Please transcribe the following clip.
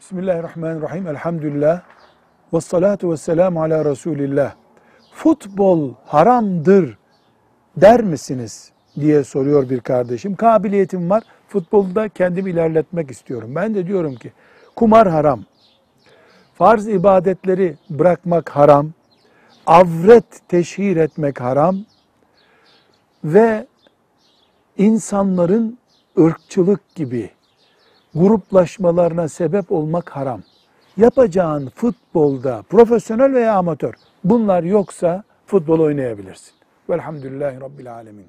Bismillahirrahmanirrahim. Elhamdülillah. Ve salatu ve selamu ala Resulillah. Futbol haramdır der misiniz diye soruyor bir kardeşim. Kabiliyetim var. Futbolda kendimi ilerletmek istiyorum. Ben de diyorum ki kumar haram. Farz ibadetleri bırakmak haram. Avret teşhir etmek haram. Ve insanların ırkçılık gibi gruplaşmalarına sebep olmak haram. Yapacağın futbolda profesyonel veya amatör bunlar yoksa futbol oynayabilirsin. Velhamdülillahi Rabbil Alemin.